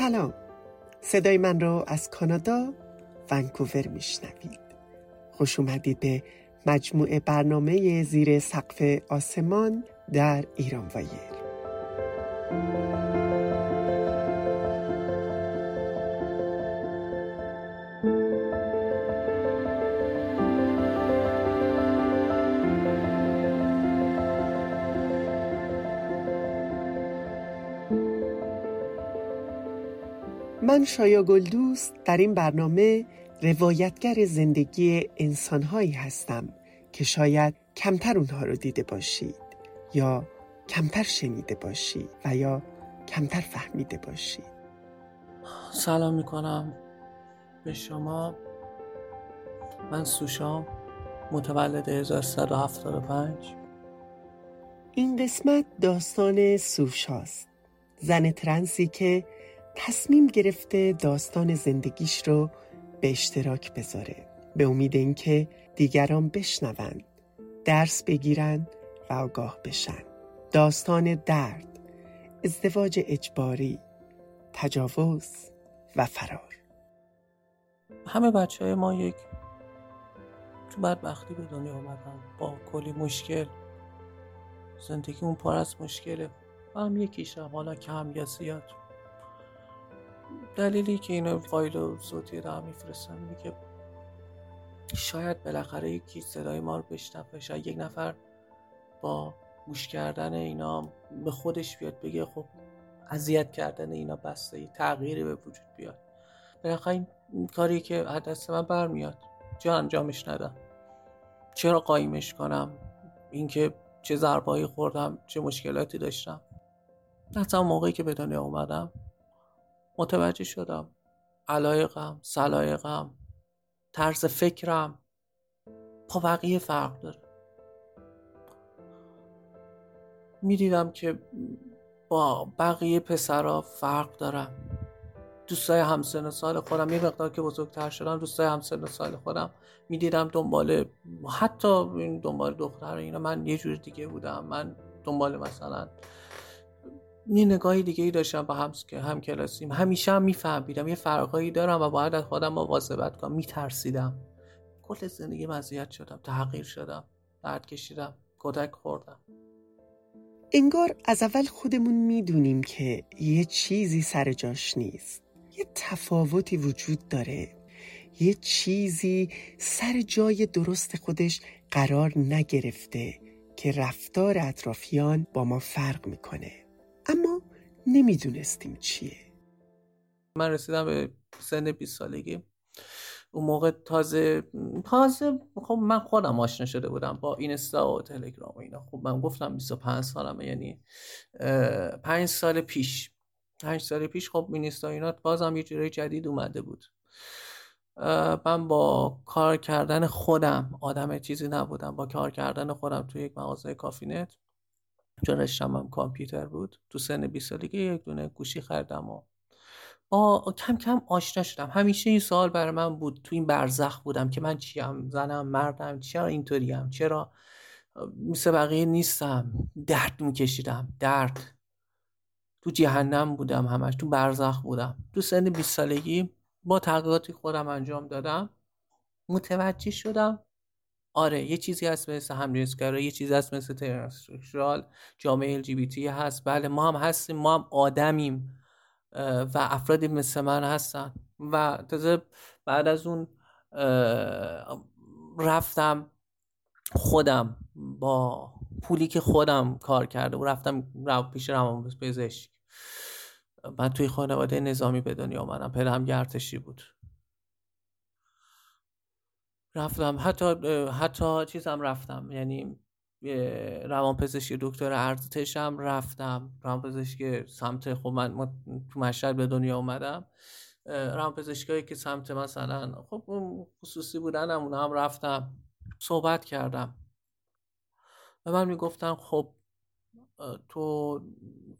سلام. صدای من رو از کانادا ونکوور میشنوید. خوش اومدید به مجموعه برنامه زیر سقف آسمان در ایران وایر من شایا گلدوست در این برنامه روایتگر زندگی انسانهایی هستم که شاید کمتر اونها رو دیده باشید یا کمتر شنیده باشید و یا کمتر فهمیده باشید. سلام می‌کنم به شما. من سوشام متولد 1375 این قسمت داستان سوشاست. زن ترنسی که تصمیم گرفته داستان زندگیش رو به اشتراک بذاره. به امید اینکه دیگران بشنوند درس بگیرن و آگاه بشن. داستان درد ازدواج اجباری تجاوز و فرار. همه بچه های ما یک تو بدبختی به دنیا آمدن با کلی مشکل. زندگی اون پر از مشکله. و هم یکیشم. حالا کم یا زیاد دلیلی که اینو فایل صوتی رو هم میفرستم اینه که شاید بالاخره یکی صدای ما رو بشنفه شاید یک نفر با گوش کردن اینا به خودش بیاد بگه خب اذیت کردن اینا بسته ای تغییری به وجود بیاد. بالاخره این کاری که از دست من برمیاد. چه انجامش ندم؟ چرا قایمش کنم؟ اینکه چه ضربایی خوردم؟ چه مشکلاتی داشتم؟ حتی موقعی که به دنیا اومدم متوجه شدم. علایقم سلایقم طرز فکرم. با بقیه فرق داره. می‌دیدم که با بقیه پسرا فرق دارم دوستای همسن سال خودم یه مقدار که بزرگتر شدم دوستای همسن سال خودم می‌دیدم دنبال حتی دنبال دختر اینا. من یه جور دیگه بودم. من دنبال مثلا یه نگاهی دیگه ای داشتم با هم هم کلاسیم. همیشه هم میفهمیدم. یه فرقایی دارم و باید از خودم مواظبت کنم. میترسیدم. کل زندگی مزیت شدم. تغییر شدم. درد کشیدم. کودک خوردم. انگار از اول خودمون می‌دونیم که یه چیزی سر جاش نیست. یه تفاوتی وجود داره. یه چیزی سر جای درست خودش قرار نگرفته که رفتار اطرافیان با ما فرق می‌کنه. نمی‌دونستیم چیه. من رسیدم به سن 20 سالگی. اون موقع تازه تازه خب من خودم آشنا شده بودم با اینستا و تلگرام و اینا. خب من گفتم 25 سالمه یعنی پنج سال پیش. پنج سال پیش خب اینستا اینا بازم یه جورای جدید اومده بود. من با کار کردن خودم آدم چیزی نبودم. با کار کردن خودم توی یک مغازه کافی‌نت. چون رشتم هم کامپیوتر بود تو سن 20 سالگی یک دونه گوشی خریدم و با کم کم آشنا شدم. همیشه این سوال برای من بود تو این برزخ بودم که من چیم؟ زنم مردم چرا اینطوریم؟ چرا؟ مثل بقیه نیستم. درد میکشیدم. درد. تو جهنم بودم همش تو برزخ بودم. تو سن 20 سالگی با تغییراتی خودم انجام دادم متوجه شدم آره یه چیزی هست مثل همجنسگرا یه چیزی هست مثل ترنسکشوال جامعه LGBT هست. بله ما هم هستیم ما هم آدمیم و افرادی مثل من هستن. و تازه بعد از اون رفتم خودم با پولی که خودم کار کرده و رفتم پیش روان پزشک من توی خانواده نظامی به دنیا آمدم پدرم گرتشی بود. رفتم. حتی حتی چیزم رفتم. یعنی روان پزشکی دکتر ارتشم رفتم. روان پزشکی سمت خب من تو مشهد به دنیا اومدم. روان پزشکایی که سمت مثلا خب خصوصی بودن هم هم رفتم. صحبت کردم. و من می‌گفتم خب تو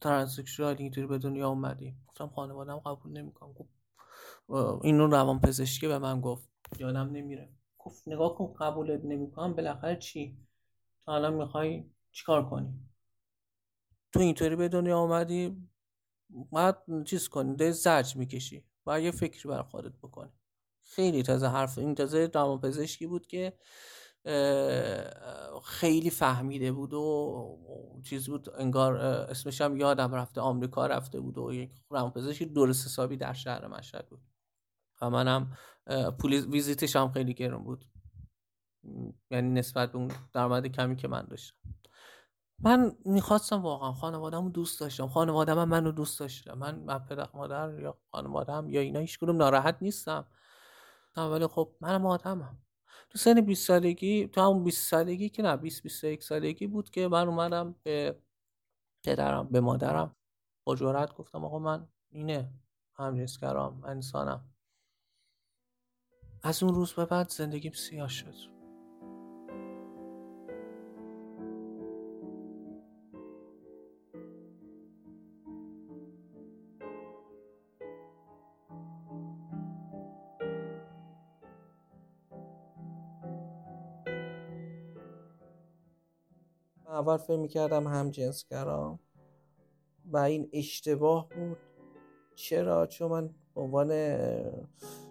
ترانسکشوال اینطوری به دنیا اومدی. گفتم خانوادم قبول نمی‌کنم خب اینو روان پزشکی به من گفت. یادم نمیره. گفت نگاه کن قبولت نمی‌کنم. بالاخره چی؟ تو الان می‌خوای چیکار کنی؟ تو اینطوری به دنیا آمدی باید چیز کنی؟ ده زرج می‌کشی باید یه فکری بر خودت بکنی. خیلی تازه حرف این تازه پزشکی بود که خیلی فهمیده بود و چیز بود انگار اسمش هم یادم رفته آمریکا رفته بود و یک روانپزشکی درست حسابی در شهر مشهد بود. و منم پولیس ویزیتش هم خیلی گرم بود. یعنی نسبت به اون درآمد کمی که من داشتم. من می‌خواستم واقعا خانوادم رو دوست داشتم. خانوادم هم منو دوست داشتم من پدر مادر یا خانوادم یا اینا هیچ کدوم ناراحت نیستم. ولی خب منم آدمم. تو سن 20 سالگی تو همون 20 سالگی که نه 20 21 سالگی بود که من اومدم به پدرم به مادرم. با گفتم آقا من اینه. همجنسگرام انسانم. از اون روز به بعد زندگیم سیاه شد. اول فکر می‌کردم هم جنسگرام و این اشتباه بود. چرا؟ چون من عنوان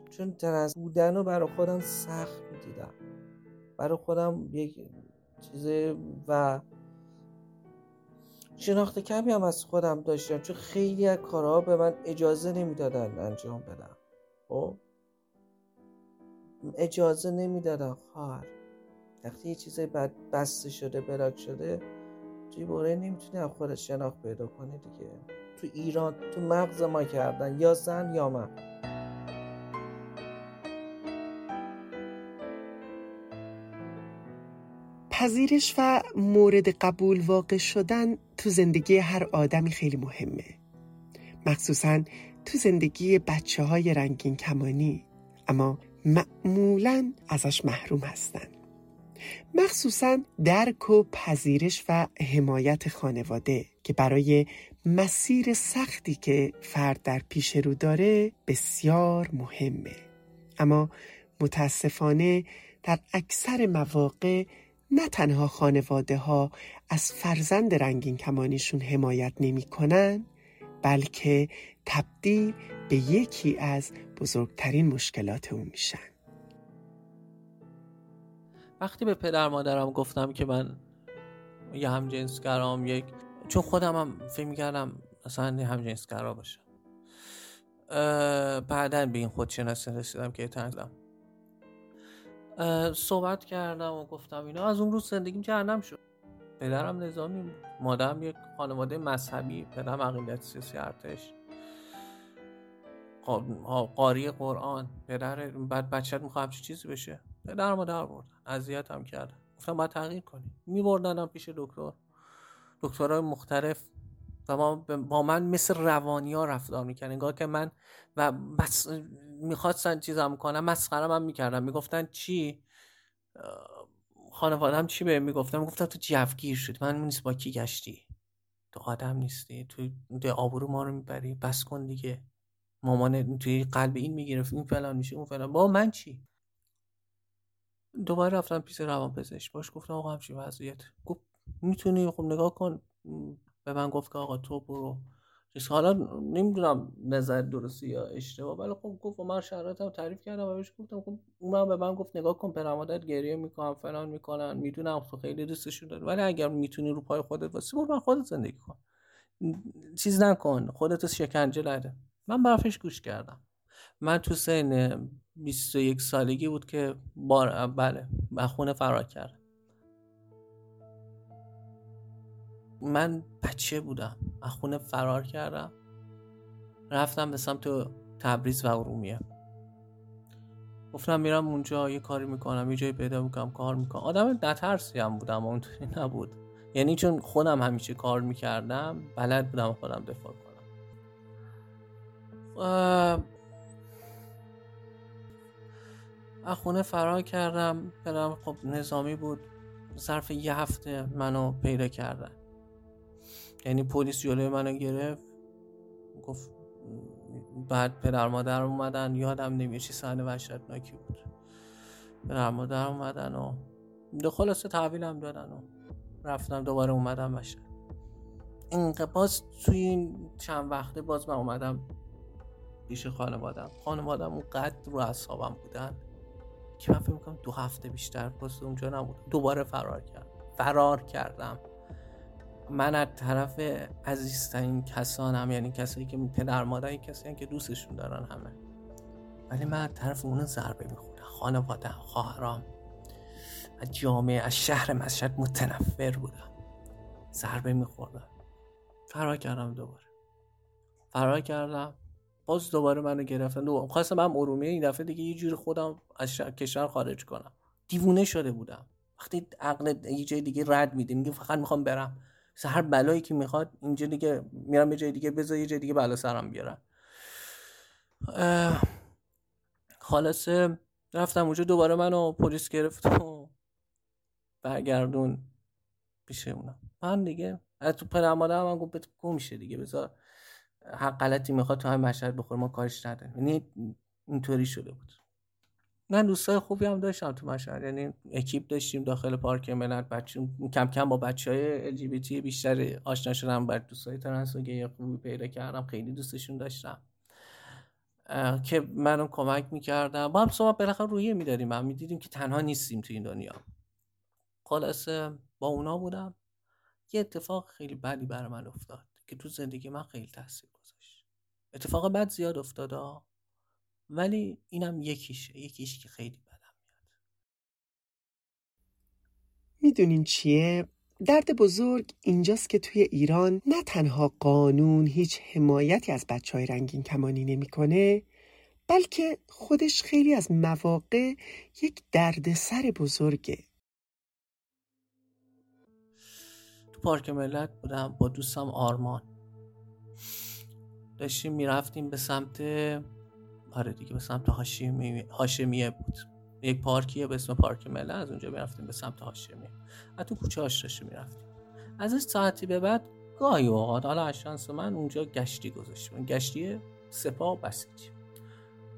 چون ترنس بودن رو برای خودم سخت می‌دیدم. برای خودم یک چیز و شناخت کمی هم از خودم داشتم چون خیلی از کارها به من اجازه نمی‌دادن انجام بدم. خب؟ اجازه نمی‌دادن خواهر. وقتی یه چیزای بد بسته شده بلاک شده توی باره نمی‌تونی از خودت شناخت پیدا کنی دیگه. تو ایران تو مغز ما کردن یا زن یا من پذیرش و مورد قبول واقع شدن تو زندگی هر آدمی خیلی مهمه. مخصوصا تو زندگی بچه های رنگین کمانی اما معمولا ازش محروم هستن. مخصوصا درک و پذیرش و حمایت خانواده که برای مسیر سختی که فرد در پیش رو داره بسیار مهمه. اما متاسفانه در اکثر مواقع نه تنها خانواده ها از فرزند رنگین کمانیشون حمایت نمی کنن بلکه تبدیل به یکی از بزرگترین مشکلات اون میشن. وقتی به پدر مادرم گفتم که من یه همجنسگرام یک چون خودم هم فکر کردم اصلا همجنسگرا باشم بعدا به این خودشناسی رسیدم که تنگم صحبت کردم و گفتم اینا. از اون روز زندگیم جهنم شد. پدرم نظامی بود. مادرم یک خانواده مذهبی پدرم عقیدت سیاسی ارتش. قاری قرآن. پدر بعد بچت می‌خواه چیزی بشه. پدر مادر بردن. اذیت هم کرد گفتم باید تغییر کنی. میبردنم پیش دکتر. دکترهای مختلف و ما با من مثل روانی ها رفتار می‌کردن انگار که من و بس می‌خواستن چیزم کنم مسخره من می‌کردم می‌گفتن چی؟ خانوادم چی به می‌گفتم می‌گفتم تو جوگیر شدی. من نیست با کی گشتی؟ تو آدم نیستی. تو آبرو ما رو می‌بری. بس کن دیگه. مامان توی قلب این می‌گرفت این فلان میشه اون فلان. با من چی؟ دوباره رفتم پیش روان پزشک باش گفتم آقا همچین وضعیت. گفت می‌تونی؟ خب نگاه کن. به من گفت که آقا تو برو. حالا نمی‌دونم نظر درستی یا اشتباه ولی خب گفت من شرایطم تعریف کردم و بهش گفتم خب اونم به من گفت نگاه کن پرمادر گریه می‌کنم فلان می‌کنن می‌دونم تو خیلی دوستشون داری ولی اگر می‌تونی رو پای خودت واسه برو من خودت زندگی کن. چیز نکن خودت شکنجه نده. من برفش گوش کردم. من تو سن 21 سالگی بود که بار بله خونه فرار کرد من بچه بودم. از خونه فرار کردم. رفتم به سمت تبریز و ارومیه. گفتم میرم اونجا یه کاری می‌کنم یه جایی پیدا می‌کنم کار می‌کنم. آدم نترسی هم بودم اونطوری نبود. یعنی چون خودم همیشه کار می‌کردم بلد بودم خودم دفاع کنم. از خونه فرار کردم. پدرم خب نظامی بود. ظرف یه هفته منو پیدا کردن. یعنی پلیس جلوی منو گرفت. گفت بعد پدر مادر اومدن. یادم نمیاد چی صحنه وحشتناکی بود. پدر مادر اومدن و دو خلاصه تحویلم دادن و رفتم دوباره اومدم بشه اینقدر باز توی این چند وقته باز من اومدم پیش خانوادم. خانوادم اونقدر رو اصابم بودن که من فکر می‌کنم دو هفته بیشتر باز اونجا نبودم. دوباره فرار کردم فرار کردم. من از طرف عزیزترین کسانم یعنی کسایی که پدر مادری کسی که دوستشون دارن همه. ولی من از طرف اون ضربه می‌خورم. خانواده خواهرام. از جامعه از شهر مشهد متنفر بودم. ضربه میخوردم. فرار کردم دوباره. فرار کردم. باز دوباره منو گرفتن. دو خواستم هم ارومیه. این دفعه دیگه یه جوری خودم از کشور خارج کنم. دیوونه شده بودم. وقتی عقل یه جای دیگه رد میده. میگه فقط می‌خوام برم. هر بلایی که می‌خواد اینجا دیگه میرم یه جای دیگه بذار یه جای دیگه بلا سرم بیارم. خلاصه رفتم اونجا دوباره منو پلیس گرفت و برگردون پیش اونا. من دیگه از تو پدر مادرم من گفت گم میشه دیگه بذار هر غلطی می‌خواد تو همین مشهد بخور ما کارش نداریم. یعنی اینطوری شده بود. من دوستای خوبی هم داشتم تو مشهد. یعنی اکیپ داشتیم داخل پارک ملت. بچه کم کم با بچه های LGBT بیشتر آشنا شدم. بعد دوستای ترنس و گی خوبی پیدا کردم. خیلی دوستشون داشتم. که منو کمک می‌کردم با هم صحبت بالاخره رویه میداریم من می‌دیدیم که تنها نیستیم تو این دنیا. خلاصه با اونا بودم. یه اتفاق خیلی بدی برای من افتاد که تو زندگی من خیلی تاثیر گذاشت. اتفاق بد زیاد افتاده ولی اینم یکیشه یکیش که خیلی بدم میاد. می‌دونین چیه؟ درد بزرگ اینجاست که توی ایران نه تنها قانون هیچ حمایتی از بچه های رنگین کمانی نمی‌کنه بلکه خودش خیلی از مواقع یک دردسر بزرگه. تو پارک ملت بودم با دوستم آرمان. داشتیم می‌رفتیم به سمت آره دیگه به سمت هاشمیه بود. یک پارکیه به اسم پارک ملت از اونجا می‌رفتیم به سمت هاشمیه. از تو کوچه هاش می‌رفتیم. ازش ساعتی به بعد گاهی اوقات حالا از شانس من اونجا گشتی گذاشتیم. گشتی سپاه بسیج.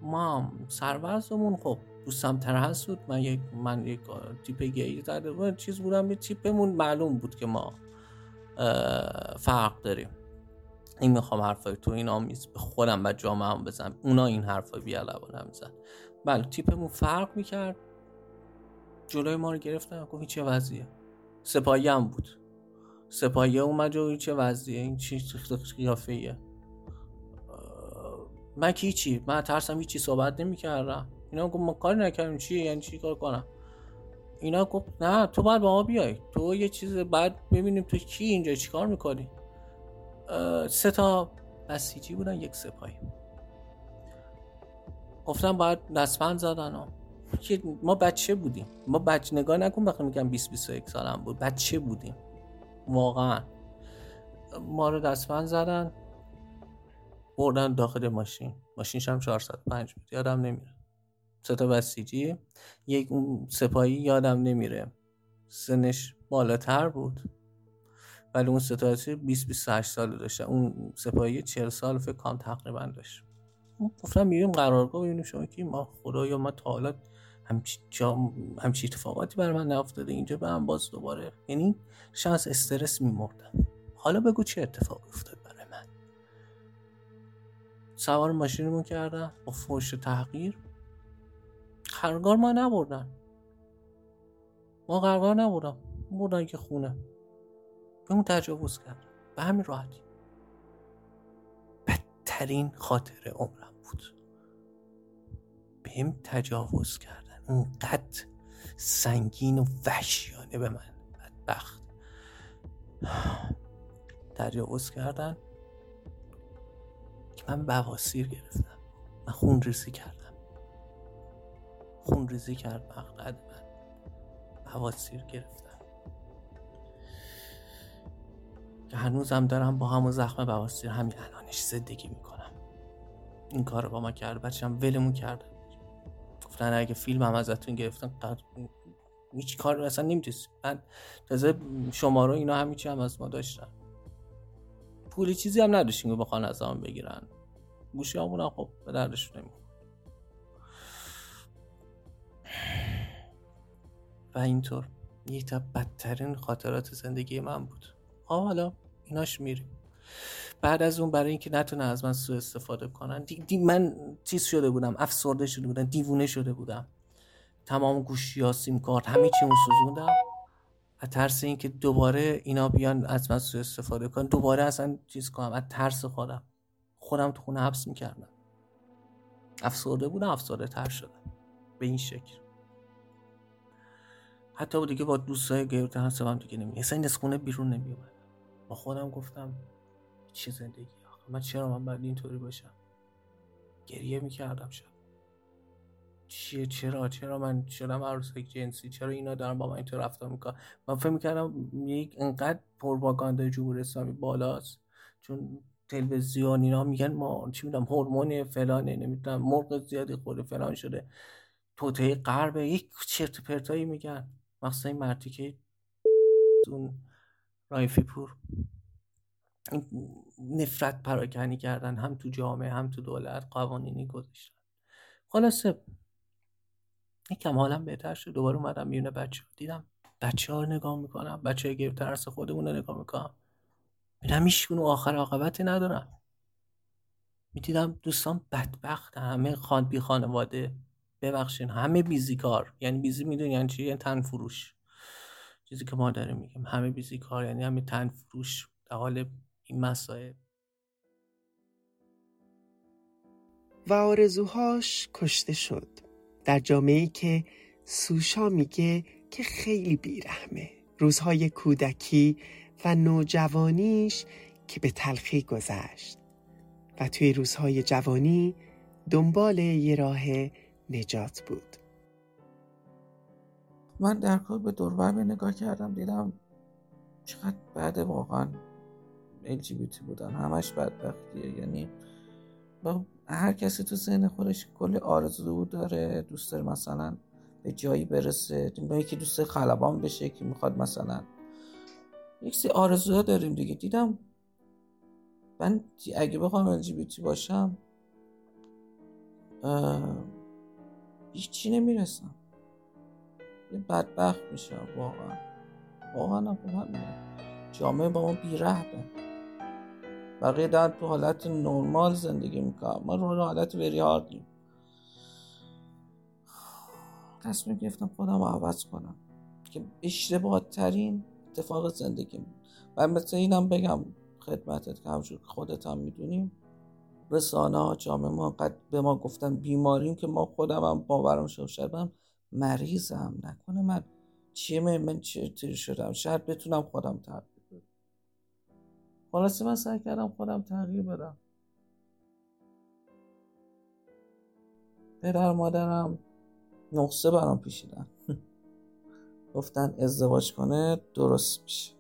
ما سرورزمون خب دوستم ترهست بود. من یک من یک تیپ گی زده چیز بودم یه تیپمون معلوم بود که ما فرق داریم. این می‌خوام حرفای تو این آمیز به خودم و جامعه هم بزنم. اونا این حرفای بیالبان هم زن بله تیپمون فرق می‌کرد. جلوی ما رو گرفتن. گفت چه وضعیه؟ سپاهی هم بود. سپاهی اومد و چه وضعیه؟ این چی خیافه ایه من کی چی من ترسم هیچی صحبت نمی‌کردم. اینا گفت ما کاری نکردیم. چی؟ یعنی چی کار کنم؟ اینا گفت نه تو باید با ما بیای. تو یه چیز بعد ببینیم تو کی اینجا چیکار می‌کنی؟ سه تا بسیجی بودن یک سپاهی. گفتم باید دستبند زدن که ما بچه بودیم. ما بچه نگاه نکن بخیر میگم 20 21 سالم بود. بچه بودیم. واقعا. ما رو دستبند زدن بردن داخل ماشین. ماشینش هم 405 بود. یادم نمیره. سه تا بسیجی. یک اون سپاهی یادم نمیره. سنش بالاتر بود. ولی اون تا 20 28 سال داشته اون سپاهی 40 سال فکر کنم تقریبا داشت. گفتم میریم قرارگاه ببینیم شما کی ما خدایا ما تا حالا همچی, همچی اتفاقاتی بر من نافتاده اینجا به هم باز دوباره یعنی شانس استرس میمردم. حالا بگو چه اتفاقی افتاد برای من. سوار ماشینمون کردم با فوش تحقیر قرار ما نبردن. ما قرار نبردم بردن که خونه. به اون تجاوز کرد. به همین راحتی. بدترین خاطر عمرم بود. بهم تجاوز کردن. اونقدر سنگین و وحشیانه به من. بدبخت. تجاوز کردن. که من بواسیر گرفتم. من خون ریزی کردم. خون ریزی کرد مقعد من. بواسیر گرفتم. که هنوزم دارم با همون زخم بواسیر همین الانش زندگی می‌کنم. این کار با ما کرد بچم ولمون کردن گفتن اگه فیلم هم ازتون گرفتن هیچ کار اصلا نمی‌تونست. من تازه شما رو اینا همیچی هم از ما داشتن. پولی چیزی هم نداشتیم که بخوان از هم بگیرن. گوشی همون خب به دردشون نمیخون و اینطور. یک تا بدترین خاطرات زندگی من بود. خب حالا ایناش میریم. بعد از اون برای اینکه نتونه از من سوء استفاده کنن دی, دی من چیز شده بودم افسرده شده بودم دیوونه شده بودم. تمام گوشی ها سیم کارت همه چی اون سوزوندم. از ترس اینکه دوباره اینا بیان از من سوء استفاده کنن. دوباره اصلا چیز کنم از ترس خودم. خودم تو خونه حبس می‌کردم. افسرده بودم افسرده تر شدم. به این شکل. حتی دیگه با دوستای گرفتن حسابم دیگه نمی اصلا از خونه بیرون نمی با خودم گفتم چه زندگی آخه؟ من چرا من باید اینطوری باشم؟ گریه می‌کردم شب. چیه؟ چرا؟ چرا من شدم عروسک جنسی؟ چرا اینا دارن با من اینطور رفتار می‌کنن؟ من فکر می‌کردم یک انقدر پروپاگاندا جمهوری اسلامی بالاست چون تلویزیون اینا میگن ما چی می‌دونم هورمون فلانه نمی‌دونم مرغ زیادی خورده فلان شده. توته غرب یک چرت پرتایی میگن. مخصوصا این مردی که اون رایفی پور نفرت پراکنی کردن هم تو جامعه هم تو دولت قوانینی گذاشتن. خلاصه یکم حالم بهتر شد. دوباره اومدم میونه بچه دیدم بچه ها نگاه می‌کنم. بچه های گرفت ترس خودمون رو نگاه می‌کنم. میدم ایشون آخر عاقبتی ندارم می‌دیدم دوستان بدبخت. همه خان بی خانواده ببخشین. همه بیزی کار. یعنی بیزی می‌دونی یعنی چی؟ یعنی تن فروش. چیزی که ما داریم میگیم. همه بیزی کار یعنی همه تن فروش در حال این مسائل. و آرزوهاش کشته شد. در جامعه که سوشا میگه که خیلی بیرحمه. روزهای کودکی و نوجوانیش که به تلخی گذشت. و توی روزهای جوانی دنبال یه راه نجات بود. من در کل به دوربر نگاه کردم دیدم چقدر بعد واقعا LGBT بودن همش بدبختیه. یعنی با هر کسی تو ذهن خودش کلی آرزو داره دوست داره مثلا به جایی برسه با یکی دوست خلبان بشه که می‌خواد مثلا. یک سری آرزوها داریم دیگه. دیدم من اگه بخوام LGBT باشم هیچی نمی‌رسم. بدبخت میشم واقعا. واقعا همینه جامعه با ما بیرحمه. بقیه در تو حالت نرمال زندگی می‌کنم ما رو حالت وری هاردیم تصمیم گرفتم خودم رو عوض کنم. که اشتباه ترین اتفاق زندگی و مثل اینم بگم خدمتت که همجور خودت هم می‌دونیم رسانه ها جامعه ما قد به ما گفتن بیماریم که ما خودم هم باورم شد شاید مریضم نکنه من چیه؟ من, چه شدم؟ شاید بتونم خودم تغییر بدم. خلاصه من سعی کردم خودم تغییر بدم. پدر مادرم نقصه برام پیشیدن گفتن ازدواج کنه درست میشه.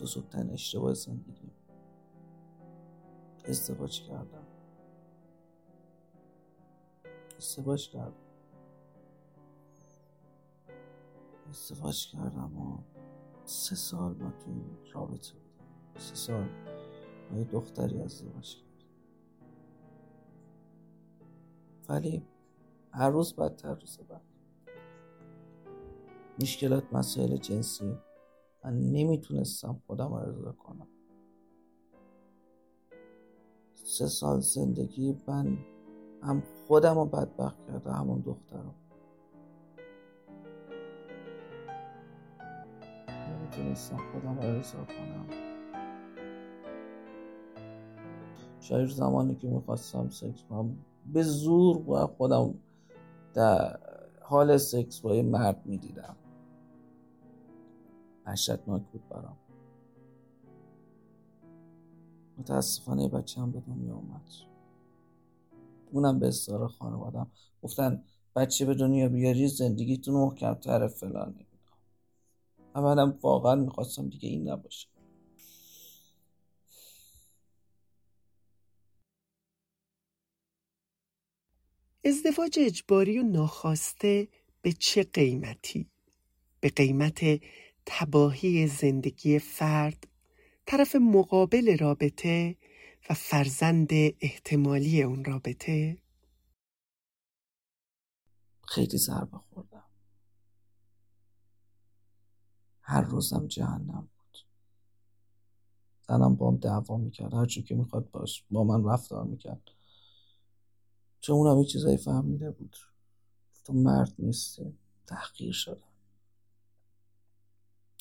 بزرگترین اشتباه زندگی ازدواج کردم. ازدواج کردم ازدواج کردم و سه سال ما تو این رابطه بودم. سه سال با یه دختری ازدواج کردم. ولی هر روز بدتر روز بعد. مشکلات مسائل جنسی. من نمی‌تونستم خودم رو کنم. سه سال زندگی من هم خودم رو بدبخت کرده همون دخترم نمی‌تونستم خودم رو ارضا کنم. شاید زمانی که می‌خواستم سکس کنم به زور با خودم در حال سکس با یه مرد می‌دیدم. وحشتناک بود برام. متاسفانه بچه هم به دنیا اومد. اونم به استاره خانوادم. گفتن بچه به دنیا بیاری زندگیتون محکمتره فلان منم واقعا می‌خواستم دیگه این نباشه. ازدواج اجباری و ناخواسته به چه قیمتی؟ به قیمت تباهی زندگی فرد طرف مقابل رابطه فرزند احتمالی اون رابطه؟ خیلی ضربه خوردم. هر روزم جهنم بود. زنم با هم دعوا می‌کرد. هرچی که می‌خواد باش. با من رفتار می‌کرد. چون اونم یه چیزایی فهمیده بود. تو مرد نیستی تحقیر شده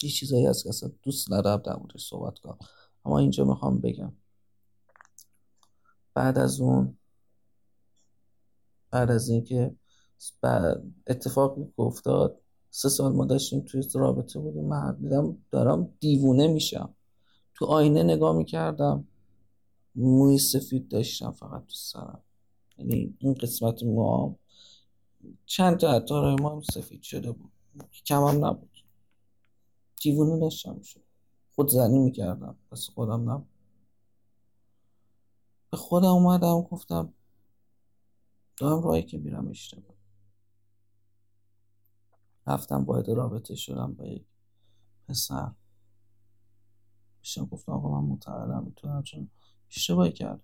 یه چیزایی که اصلا دوست ندارم در صحبت کنم. اما اینجا می‌خوام بگم. بعد از اون بعد از اینکه اتفاقی که افتاد سه سال ما داشتیم توی رابطه بودیم. من دیدم دارم دیوونه میشم. تو آینه نگاه می‌کردم موی سفید داشتم فقط تو سرم. یعنی این قسمت موام چند تا عطارای ما هم سفید شده بود. کم هم نبود. دیوونه داشتم. شد خود زنی می‌کردم. پس خودم نبود. به خودم اومدم گفتم دارم راهی که میرم اشتباه. رفتم باید رابطه شدم با یک پسر. پیشم گفتم آقا من متعلم می‌تونم چون اشتباهی کرد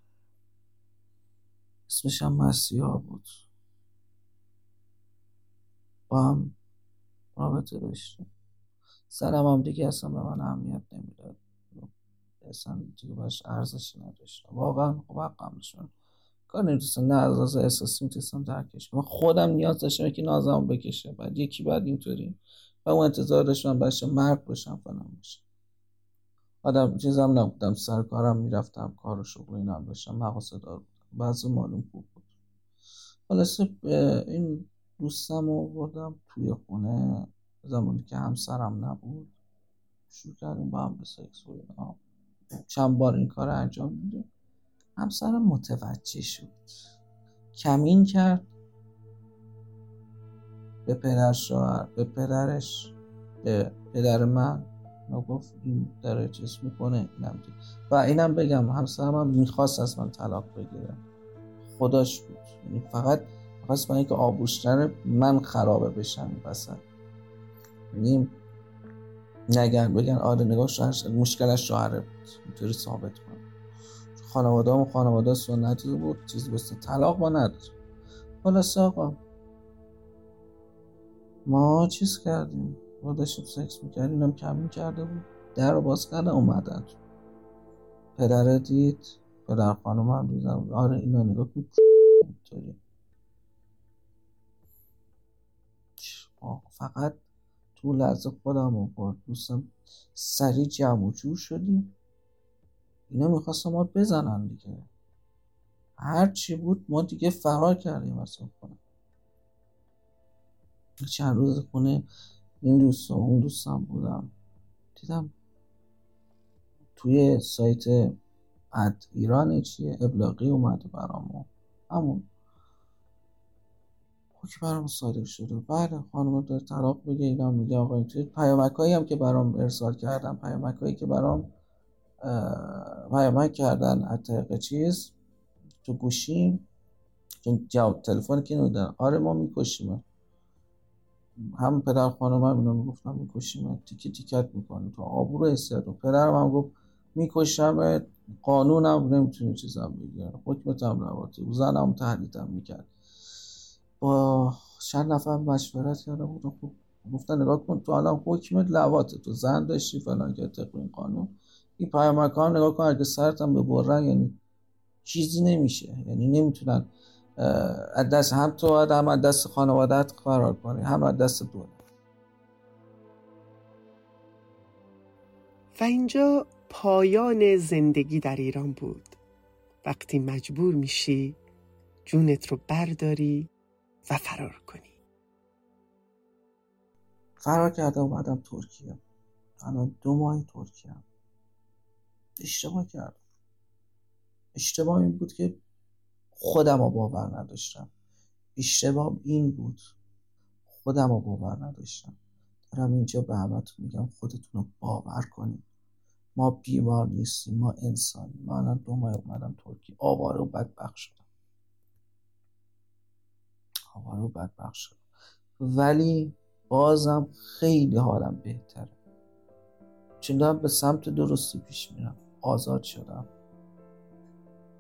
اسمش هم مسیحا بود. با هم رابطه داشتیم. سرم هم دیگه اصلا به من اهمیت نمی‌داد. اصلا دیگه باش ارزشی نداشتم واقعا خب حقم نشون کار نمی‌تونستم نه از از احساسی می‌تونستم درکش من خودم نیاز داشتم که نازم بکشه. بعد یکی بعد اینطوری. و اون انتظار داشتم بشه مرد باشم فلان باشم. آدم چیزم نبودم. سر کارم می‌رفتم کار و شغل اینا داشتم. مقاصد دار بودم. بعضی معلوم خوب بود. خلاصه این دوستم رو بردم توی خونه. زمانی که همسرم نبود. شروع کردیم با هم به سکس و اینا. چند بار این کار انجام میدیم. همسرم متوجه شد. کمین کرد. به پدر شوهر به پدرش به پدر من. گفت این داره چیز می‌کنه اینم دید. و اینم بگم همسرم هم می‌خواست از من طلاق بگیره. خداش بود. یعنی فقط خواست من که آبوشتر من خرابه بشم. وسط یعنی نگن بگن آره نگاه شوهر مشکلش شوهره بود. اینطوری ثابت کنم خانواده هم خانواده سنتی بود. چیزی بسته طلاق ما نداره خلاصه آقا. ما چیز کردیم. ما داشتیم سکس می‌کردیم اینم کمی کرده بود. در رو باز کرده اومدن. پدره دید. پدر خانم هم دیدم آره اینا نگاه کن فقط تو لحظه خودم رو دوستم سریع جمع و جور شدیم. اینا می‌خواستم ما بزنن دیگه. هر چی بود ما دیگه فرار کردیم از خونه. چند روز خونه این دوست و اون دوستم بودم. دیدم توی سایت اد ایران چیه؟ ابلاغی اومده برامو همون که برام صادر شده. بله خانم داره طلاق بگه اینا میگه آقا این پیامک هم که برام ارسال کردم پیامک هایی که برام پیامک کردن از چیز تو گوشیم. چون جواب تلفن که نمیدن آره ما می‌کشیم. هم پدر خانم هم اینا می‌گفتن می‌کشیم. تیکی تیکت می‌کنیم تو آبو رو پدرم هم گفت می‌کشم. قانونم نمی‌تونه چیزم بگیره. حکمت هم نباتی زنم تهدیدم می‌کرد. چند نفر مشورت کردم بودم خب گفتن نگاه کن تو الان حکمت لواته تو زن داشتی فلان که طبق این قانون. این پیامکان نگاه کن اگه سرتم به برن یعنی چیزی نمیشه. یعنی نمی‌تونن از دست هم تو هم از دست خانوادت قرار کنی هم دست دولت و اینجا پایان زندگی در ایران بود. وقتی مجبور میشی جونت رو برداری و فرار کنی. فرار کرده اومدم ترکیه. الان دو ماه ترکیه اشتباه کردم. اشتباه این بود که خودم رو باور نداشتم. اشتباه این بود. خودم رو باور نداشتم. دارم اینجا به همتون میگم خودتون رو باور کنید. ما بیمار نیستیم ما انسانیم. ما الان دو ماه اومدم ترکیه. آواره و بدبخ شدم. آواره و بدبخ شدم ولی بازم خیلی حالم بهتره. چون دارم به سمت درستی پیش میرم. آزاد شدم.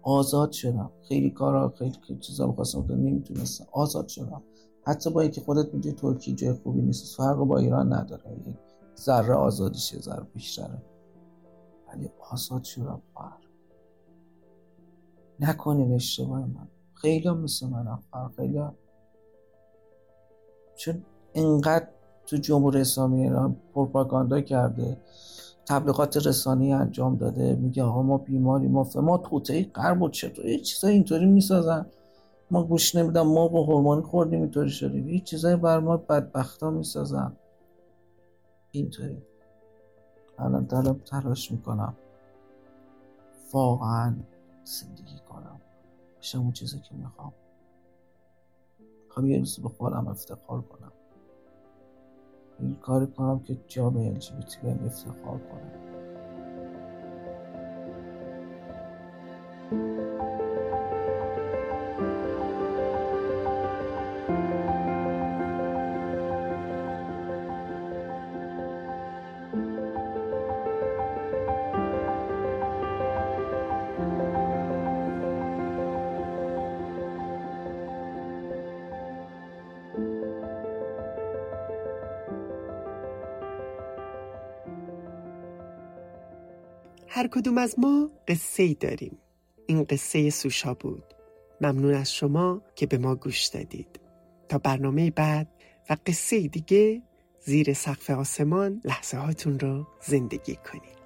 آزاد شدم. خیلی کارا خیلی چیزا می‌خواستم که نمی‌تونستم. آزاد شدم. حتی با اینکه خودت میگه ترکیه جای خوبی نیست. فرق با ایران نداره. ذره آزادیش ذره بیشتره. ولی آزاد شدم. خواهر نکنین اشتباه من. خیلی مثل من خواهر خیلی چون اینقدر تو جمهوری اسلامی ایران پروپاگاندا کرده تبلیغات رسانی انجام داده میگه آقا ما بیماری ما ما توته قرب و چطور؟ یه چیزای اینطوری می‌سازن. ما گوش نمیدم ما با هورمونی خوردیم اینطوری شدیم. یه چیزای بر ما بدبختا می‌سازن. اینطوری. الان دارم تلاش می‌کنم. واقعا زندگی کنم. بشه اون چیزی که می‌خوام. می‌خوام یه روز به خودم افتخار کنم. این کار کنم که جامعه LGBT بهم افتخار کنم هر کدوم از ما قصه ای داریم. این قصه سوشا بود. ممنون از شما که به ما گوش دادید. تا برنامه بعد و قصه دیگه زیر سقف آسمان لحظه هاتون رو زندگی کنید.